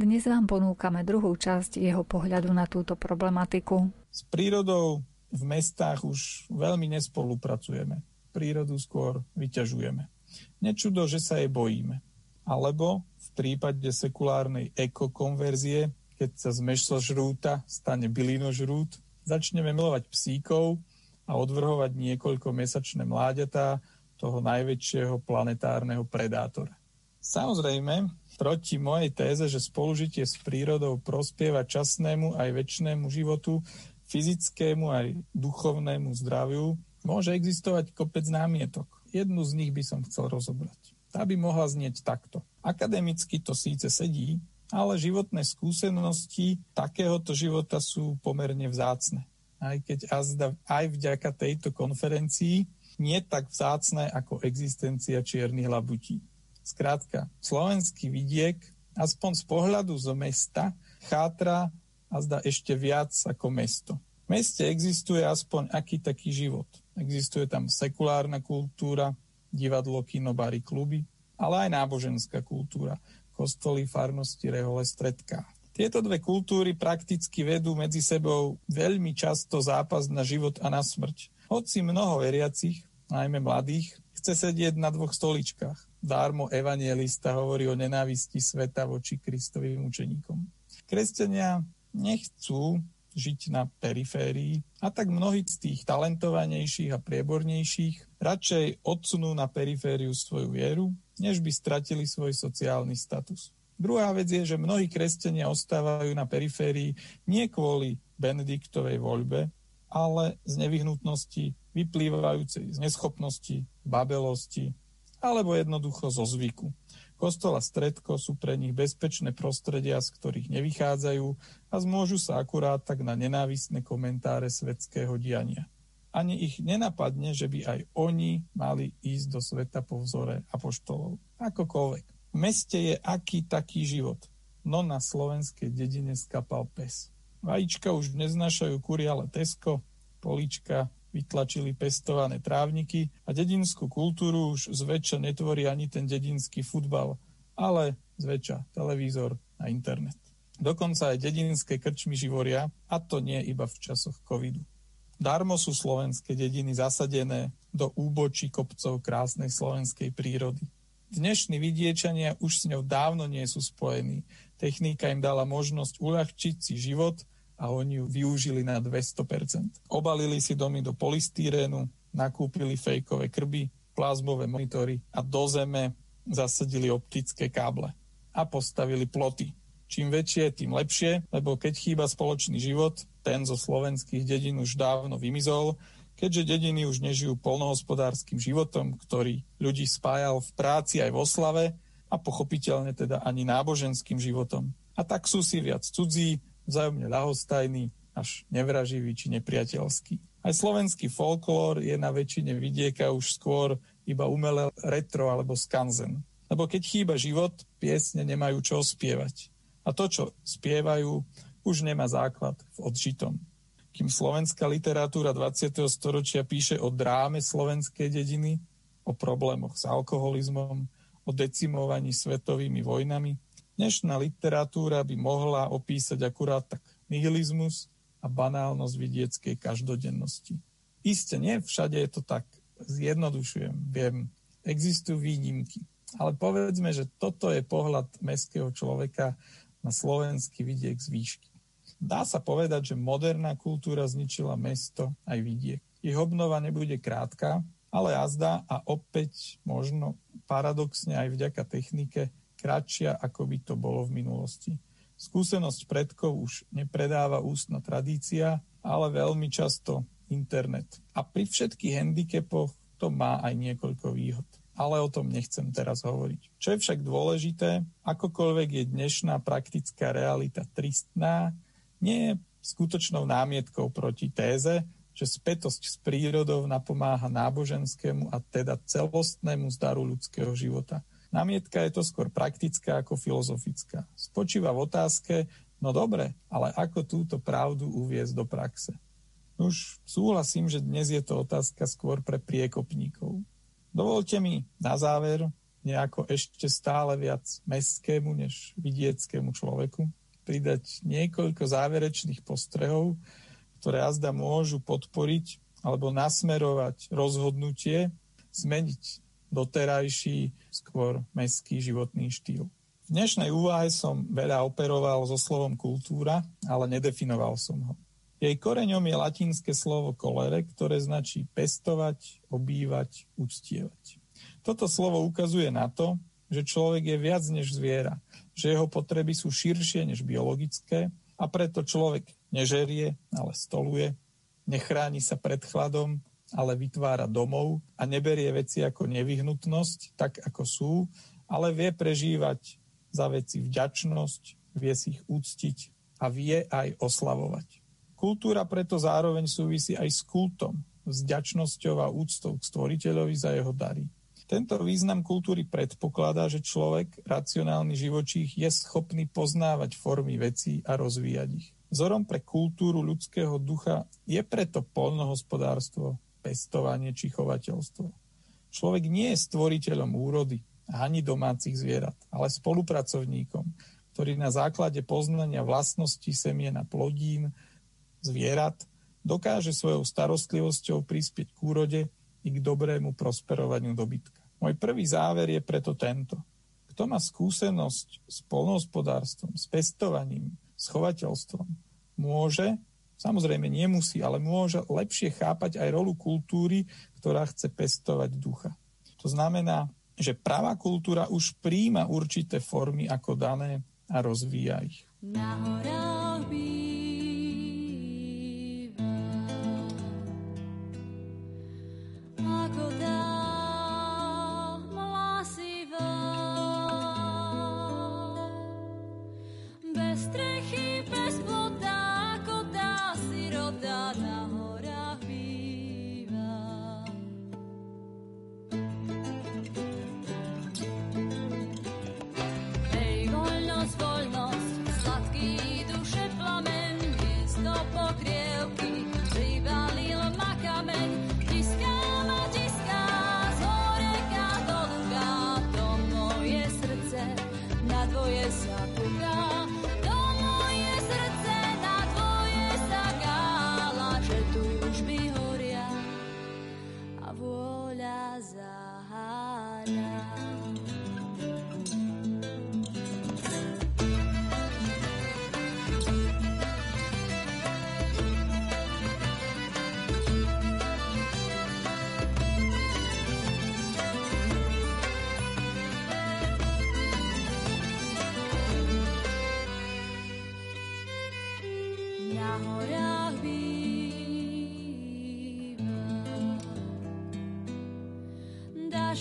Dnes vám ponúkame druhú časť jeho pohľadu na túto problematiku. S prírodou v mestách už veľmi nespolupracujeme. Prírodu skôr vyťažujeme. Nečudo, že sa jej bojíme. Alebo v prípade sekulárnej ekokonverzie keď sa z žrúta stane žrút, začneme milovať psíkov a odvrhovať niekoľko mesačné mláďatá toho najväčšieho planetárneho predátora. Samozrejme, proti mojej téze, že spolužitie s prírodou prospieva časnému aj väčšnému životu, fyzickému aj duchovnému zdraviu, môže existovať kopec námietok. Jednu z nich by som chcel rozobrať. Tá by mohla znieť takto. Akademicky to síce sedí, ale životné skúsenosti takéhoto života sú pomerne vzácne. Aj keď azda, aj vďaka tejto konferencii nie tak vzácne ako existencia čiernych labutí. Skrátka, slovenský vidiek, aspoň z pohľadu zo mesta, chátra a zda ešte viac ako mesto. V meste existuje aspoň aký taký život. Existuje tam sekulárna kultúra, divadlo, kino, bary, kluby, ale aj náboženská kultúra kostoly, farnosti, rehole, stredká. Tieto dve kultúry prakticky vedú medzi sebou veľmi často zápas na život a na smrť. Hoci mnoho veriacich, najmä mladých, chce sedieť na dvoch stoličkách. Dármo evangelista hovorí o nenávisti sveta voči Kristovým učeníkom. Kresťania nechcú žiť na periférii a tak mnohí z tých talentovanejších a priebornejších radšej odsunú na perifériu svoju vieru, než by stratili svoj sociálny status. Druhá vec je, že mnohí kresťania ostávajú na periférii nie kvôli Benediktovej voľbe, ale z nevyhnutnosti vyplývajúcej z neschopnosti, babelosti alebo jednoducho zo zvyku. Kostol stredko sú pre nich bezpečné prostredia, z ktorých nevychádzajú a zmôžu sa akurát tak na nenávistné komentáre svetského diania. Ani ich nenapadne, že by aj oni mali ísť do sveta po vzore apoštolov. Akokoľvek. V meste je aký taký život. No na slovenskej dedine skapal pes. Vajíčka už neznášajú kury, ale Tesko, polička, vytlačili pestované trávniky a dedinskú kultúru už zväčša netvorí ani ten dedinský futbal, ale zväčša televízor a internet. Dokonca aj dedinské krčmy živoria, a to nie iba v časoch covidu. Darmo sú slovenské dediny zasadené do úbočí kopcov krásnej slovenskej prírody. Dnešní vidiečania už s ňou dávno nie sú spojení. Technika im dala možnosť uľahčiť si život a oni ju využili na 200%. Obalili si domy do polystýrénu, nakúpili fejkové krby, plazmové monitory a do zeme zasadili optické káble a postavili ploty. Čím väčšie, tým lepšie, lebo keď chýba spoločný život, ten zo slovenských dedín už dávno vymizol, keďže dediny už nežijú polnohospodárským životom, ktorý ľudí spájal v práci aj vo slave a pochopiteľne teda ani náboženským životom. A tak sú si viac cudzí, vzájomne ľahostajný, až nevraživý či nepriateľský. Aj slovenský folklór je na väčšine vidieka už skôr iba umelé retro alebo skanzen. Lebo keď chýba život, piesne nemajú čo spievať. A to, čo spievajú, už nemá základ v odžitom. Kým slovenská literatúra 20. storočia píše o dráme slovenskej dediny, o problémoch s alkoholizmom, o decimovaní svetovými vojnami, Dnešná literatúra by mohla opísať akurát tak nihilizmus a banálnosť vidieckej každodennosti. Isté nie, všade je to tak. Zjednodušujem, viem, existujú výnimky. Ale povedzme, že toto je pohľad mestského človeka na slovenský vidiek z výšky. Dá sa povedať, že moderná kultúra zničila mesto aj vidiek. Ich obnova nebude krátka, ale jazda a opäť možno paradoxne aj vďaka technike kratšia, ako by to bolo v minulosti. Skúsenosť predkov už nepredáva ústna tradícia, ale veľmi často internet. A pri všetkých handicapoch to má aj niekoľko výhod. Ale o tom nechcem teraz hovoriť. Čo je však dôležité, akokoľvek je dnešná praktická realita tristná, nie je skutočnou námietkou proti téze, že spätosť s prírodou napomáha náboženskému a teda celostnému zdaru ľudského života. Namietka je to skôr praktická ako filozofická. Spočíva v otázke, No dobre, ale ako túto pravdu uviezť do praxe? Už súhlasím, že dnes je to otázka skôr pre priekopníkov. Dovolte mi na záver nejako ešte stále viac mestskému než vidieckému človeku pridať niekoľko záverečných postrehov, ktoré azda môžu podporiť alebo nasmerovať rozhodnutie zmeniť doterajší skôr mestský životný štýl. V dnešnej úvahe som veľa operoval so slovom kultúra, ale nedefinoval som ho. Jej koreňom je latinské slovo kolere, ktoré značí pestovať, obývať, uctievať. Toto slovo ukazuje na to, že človek je viac než zviera, že jeho potreby sú širšie než biologické a preto človek nežerie, ale stoluje, nechráni sa pred chladom, ale vytvára domov a neberie veci ako nevyhnutnosť, tak ako sú, ale vie prežívať za veci vďačnosť, vie si ich úctiť a vie aj oslavovať. Kultúra preto zároveň súvisí aj s kultom, s vďačnosťou a úctou k stvoriteľovi za jeho dary. Tento význam kultúry predpokladá, že človek, racionálny živočích, je schopný poznávať formy vecí a rozvíjať ich. Vzorom pre kultúru ľudského ducha je preto polnohospodárstvo, pestovanie či chovateľstvo. Človek nie je stvoriteľom úrody, ani domácich zvierat, ale spolupracovníkom, ktorý na základe poznania vlastností semiena plodín, zvierat, dokáže svojou starostlivosťou prispieť k úrode i k dobrému prosperovaniu dobytka. Môj prvý záver je preto tento. Kto má skúsenosť s polnohospodárstvom, s pestovaním, s chovateľstvom, môže, samozrejme nemusí, ale môže lepšie chápať aj rolu kultúry, ktorá chce pestovať ducha. To znamená, že pravá kultúra už príjma určité formy ako dané a rozvíja ich. Na horách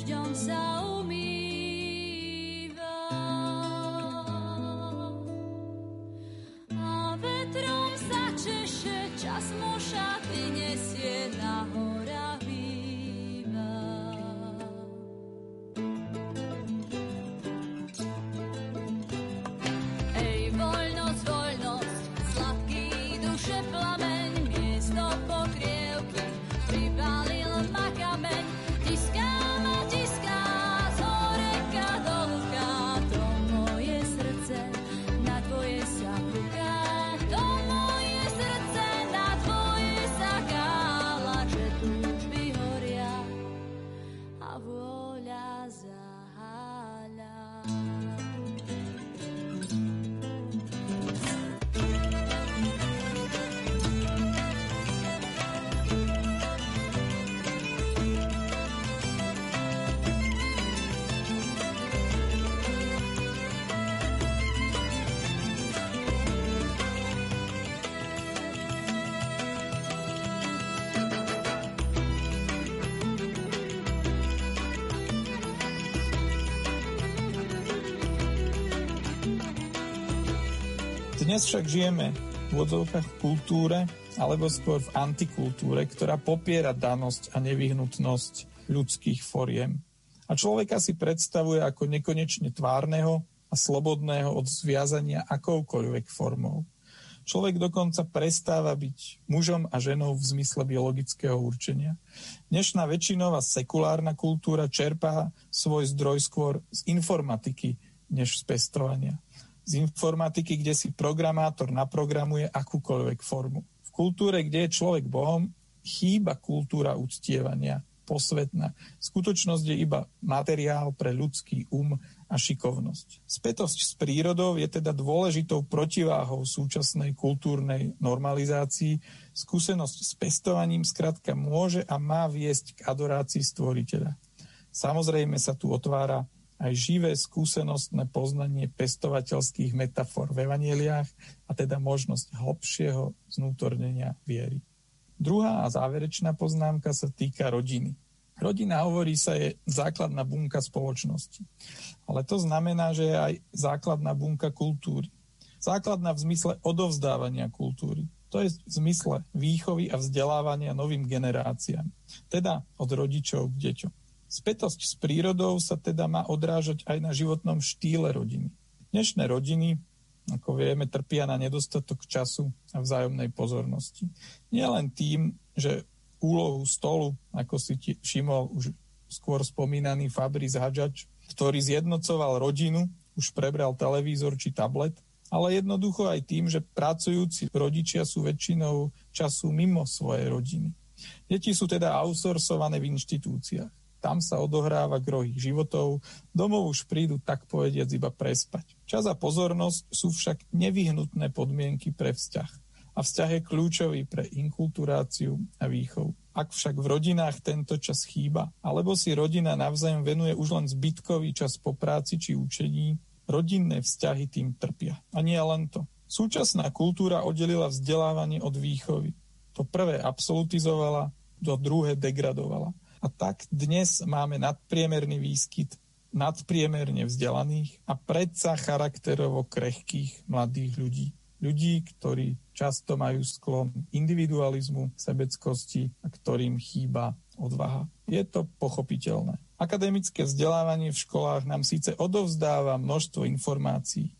don't sound Dnes však žijeme v odzovkách v kultúre, alebo skôr v antikultúre, ktorá popiera danosť a nevyhnutnosť ľudských foriem. A človeka si predstavuje ako nekonečne tvárneho, a slobodného od zviazania akoukoľvek formou. Človek dokonca prestáva byť mužom a ženou v zmysle biologického určenia. Dnešná väčšinová sekulárna kultúra čerpá svoj zdroj skôr z informatiky, než z pestovania. Z informatiky, kde si programátor naprogramuje akúkoľvek formu. V kultúre, kde je človek Bohom, chýba kultúra uctievania, posvetná. Skutočnosť je iba materiál pre ľudský um a šikovnosť. Spätosť s prírodou je teda dôležitou protiváhou súčasnej kultúrnej normalizácii. Skúsenosť s pestovaním skratka môže a má viesť k adorácii stvoriteľa. Samozrejme sa tu otvára aj živé skúsenostné poznanie pestovateľských metafor v evaneliách a teda možnosť hlbšieho znútornenia viery. Druhá a záverečná poznámka sa týka rodiny. Rodina, hovorí sa, je základná bunka spoločnosti. Ale to znamená, že je aj základná bunka kultúry. Základná v zmysle odovzdávania kultúry. To je v zmysle výchovy a vzdelávania novým generáciám. Teda od rodičov k deťom. Spätosť s prírodou sa teda má odrážať aj na životnom štýle rodiny. Dnešné rodiny, ako vieme, trpia na nedostatok času a vzájomnej pozornosti. Nie len tým, že úlohu stolu, ako si všimol už skôr spomínaný Fabrice Hadžač, ktorý zjednocoval rodinu, už prebral televízor či tablet, ale jednoducho aj tým, že pracujúci rodičia sú väčšinou času mimo svojej rodiny. Deti sú teda outsourcované v inštitúciách. Tam sa odohráva groh ich životov, domov už prídu tak povediac iba prespať. Čas a pozornosť sú však nevyhnutné podmienky pre vzťah a vzťah je kľúčový pre inkulturáciu a výchovu. Ak však v rodinách tento čas chýba, alebo si rodina navzájom venuje už len zbytkový čas po práci či učení, rodinné vzťahy tým trpia. A nie len to. Súčasná kultúra oddelila vzdelávanie od výchovy. To prvé absolutizovala, to druhé degradovala. A tak dnes máme nadpriemerný výskyt nadpriemerne vzdelaných a predsa charakterovo krehkých mladých ľudí ľudí, ktorí často majú sklon individualizmu, sebeckosti a ktorým chýba odvaha. Je to pochopiteľné. Akademické vzdelávanie v školách nám síce odovzdáva množstvo informácií,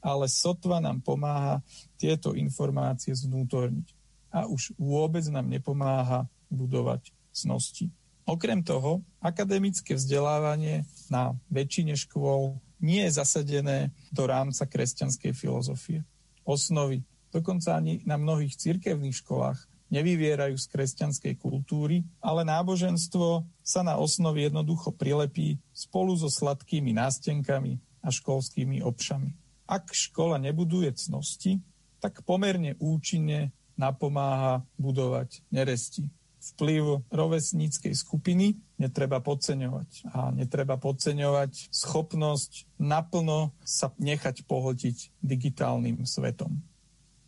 ale sotva nám pomáha tieto informácie zvnútorniť. A už vôbec nám nepomáha budovať cnosti. Okrem toho, akademické vzdelávanie na väčšine škôl nie je zasadené do rámca kresťanskej filozofie osnovy. Dokonca ani na mnohých cirkevných školách nevyvierajú z kresťanskej kultúry, ale náboženstvo sa na osnovy jednoducho prilepí spolu so sladkými nástenkami a školskými obšami. Ak škola nebuduje cnosti, tak pomerne účinne napomáha budovať neresti. Vplyv rovesníckej skupiny netreba podceňovať. A netreba podceňovať schopnosť naplno sa nechať pohltiť digitálnym svetom.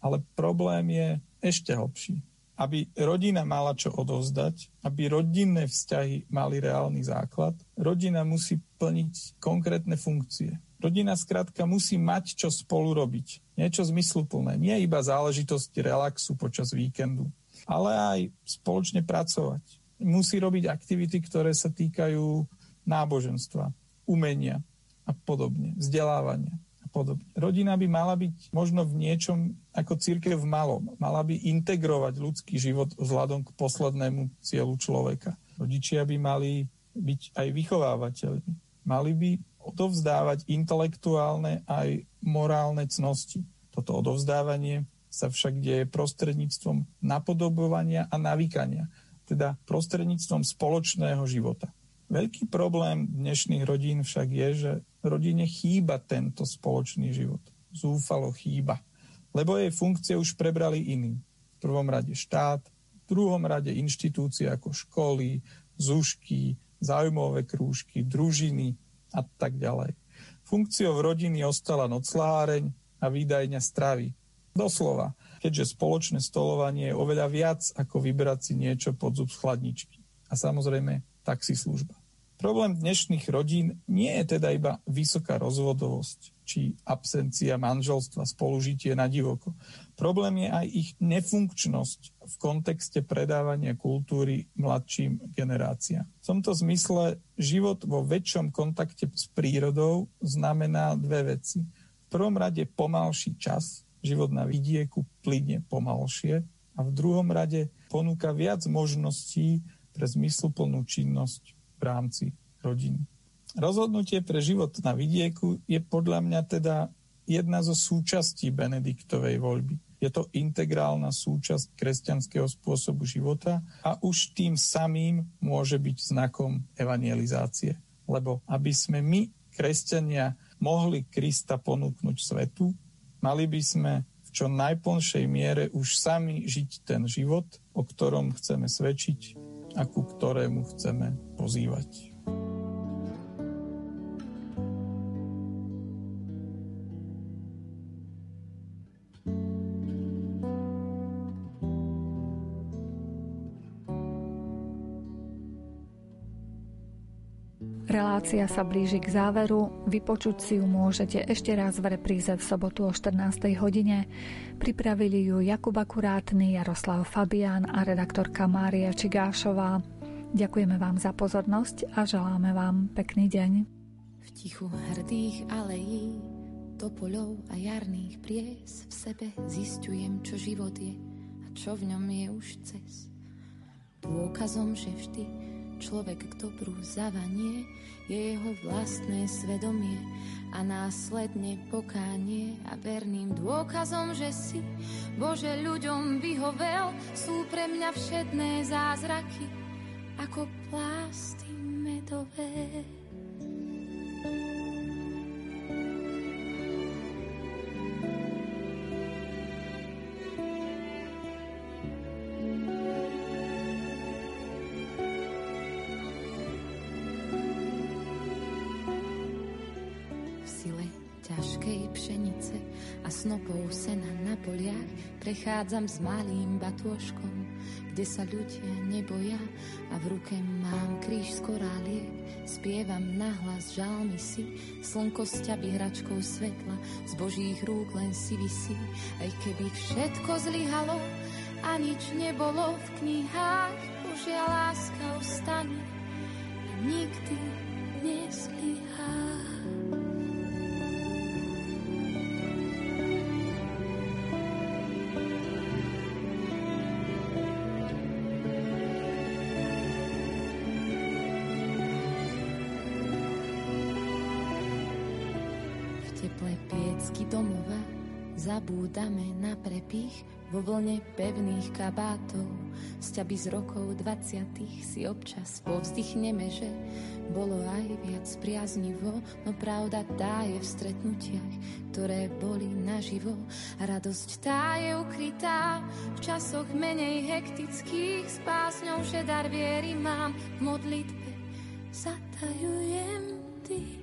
Ale problém je ešte hlbší. Aby rodina mala čo odovzdať, aby rodinné vzťahy mali reálny základ, rodina musí plniť konkrétne funkcie. Rodina skrátka musí mať čo spolu robiť. Niečo zmysluplné. Nie iba záležitosť relaxu počas víkendu, ale aj spoločne pracovať musí robiť aktivity, ktoré sa týkajú náboženstva, umenia a podobne, vzdelávania a podobne. Rodina by mala byť možno v niečom ako církev v malom. Mala by integrovať ľudský život vzhľadom k poslednému cieľu človeka. Rodičia by mali byť aj vychovávateľmi. Mali by odovzdávať intelektuálne aj morálne cnosti. Toto odovzdávanie sa však deje prostredníctvom napodobovania a navykania teda prostredníctvom spoločného života. Veľký problém dnešných rodín však je, že rodine chýba tento spoločný život. Zúfalo chýba. Lebo jej funkcie už prebrali iní. V prvom rade štát, v druhom rade inštitúcie ako školy, zušky, záujmové krúžky, družiny a tak ďalej. Funkciou rodiny ostala nocláreň a výdajňa stravy. Doslova, keďže spoločné stolovanie je oveľa viac ako vybrať si niečo pod zub z chladničky. A samozrejme služba. Problém dnešných rodín nie je teda iba vysoká rozvodovosť či absencia manželstva, spolužitie na divoko. Problém je aj ich nefunkčnosť v kontexte predávania kultúry mladším generáciám. V tomto zmysle život vo väčšom kontakte s prírodou znamená dve veci. V prvom rade pomalší čas, život na vidieku plyne pomalšie a v druhom rade ponúka viac možností pre zmysluplnú činnosť v rámci rodiny. Rozhodnutie pre život na vidieku je podľa mňa teda jedna zo súčastí Benediktovej voľby. Je to integrálna súčasť kresťanského spôsobu života a už tým samým môže byť znakom evangelizácie. Lebo aby sme my, kresťania, mohli Krista ponúknuť svetu, mali by sme v čo najplnšej miere už sami žiť ten život, o ktorom chceme svedčiť a ku ktorému chceme pozývať. Relácia sa blíži k záveru, vypočuť si ju môžete ešte raz v repríze v sobotu o 14. hodine. Pripravili ju Jakub Akurátny, Jaroslav Fabián a redaktorka Mária Čigášová. Ďakujeme vám za pozornosť a želáme vám pekný deň. V tichu hrdých alejí, topoľov a jarných pries v sebe zistujem, čo život je a čo v ňom je už cez. Dôkazom, že vždy človek k dobru zavanie, je jeho vlastné svedomie a následne pokánie a verným dôkazom, že si Bože ľuďom vyhovel, sú pre mňa všetné zázraky ako plásty medové. Snopou sena na poliach prechádzam s malým batôžkom, kde sa ľudia neboja a v ruke mám kríž z koráliek. Spievam nahlas žalmy si, slnko s ťaby hračkou svetla, z božích rúk len si vysí. Aj keby všetko zlyhalo a nič nebolo v knihách, Božia láska ostane a nikdy nezlyhá. Zabúdame na prepich vo vlne pevných kabátov. Sťaby z rokov 20 si občas povzdychneme, že bolo aj viac priaznivo, no pravda tá je v stretnutiach, ktoré boli naživo. Radosť tá je ukrytá v časoch menej hektických, s pásňou, že dar viery mám v modlitbe. Zatajujem tých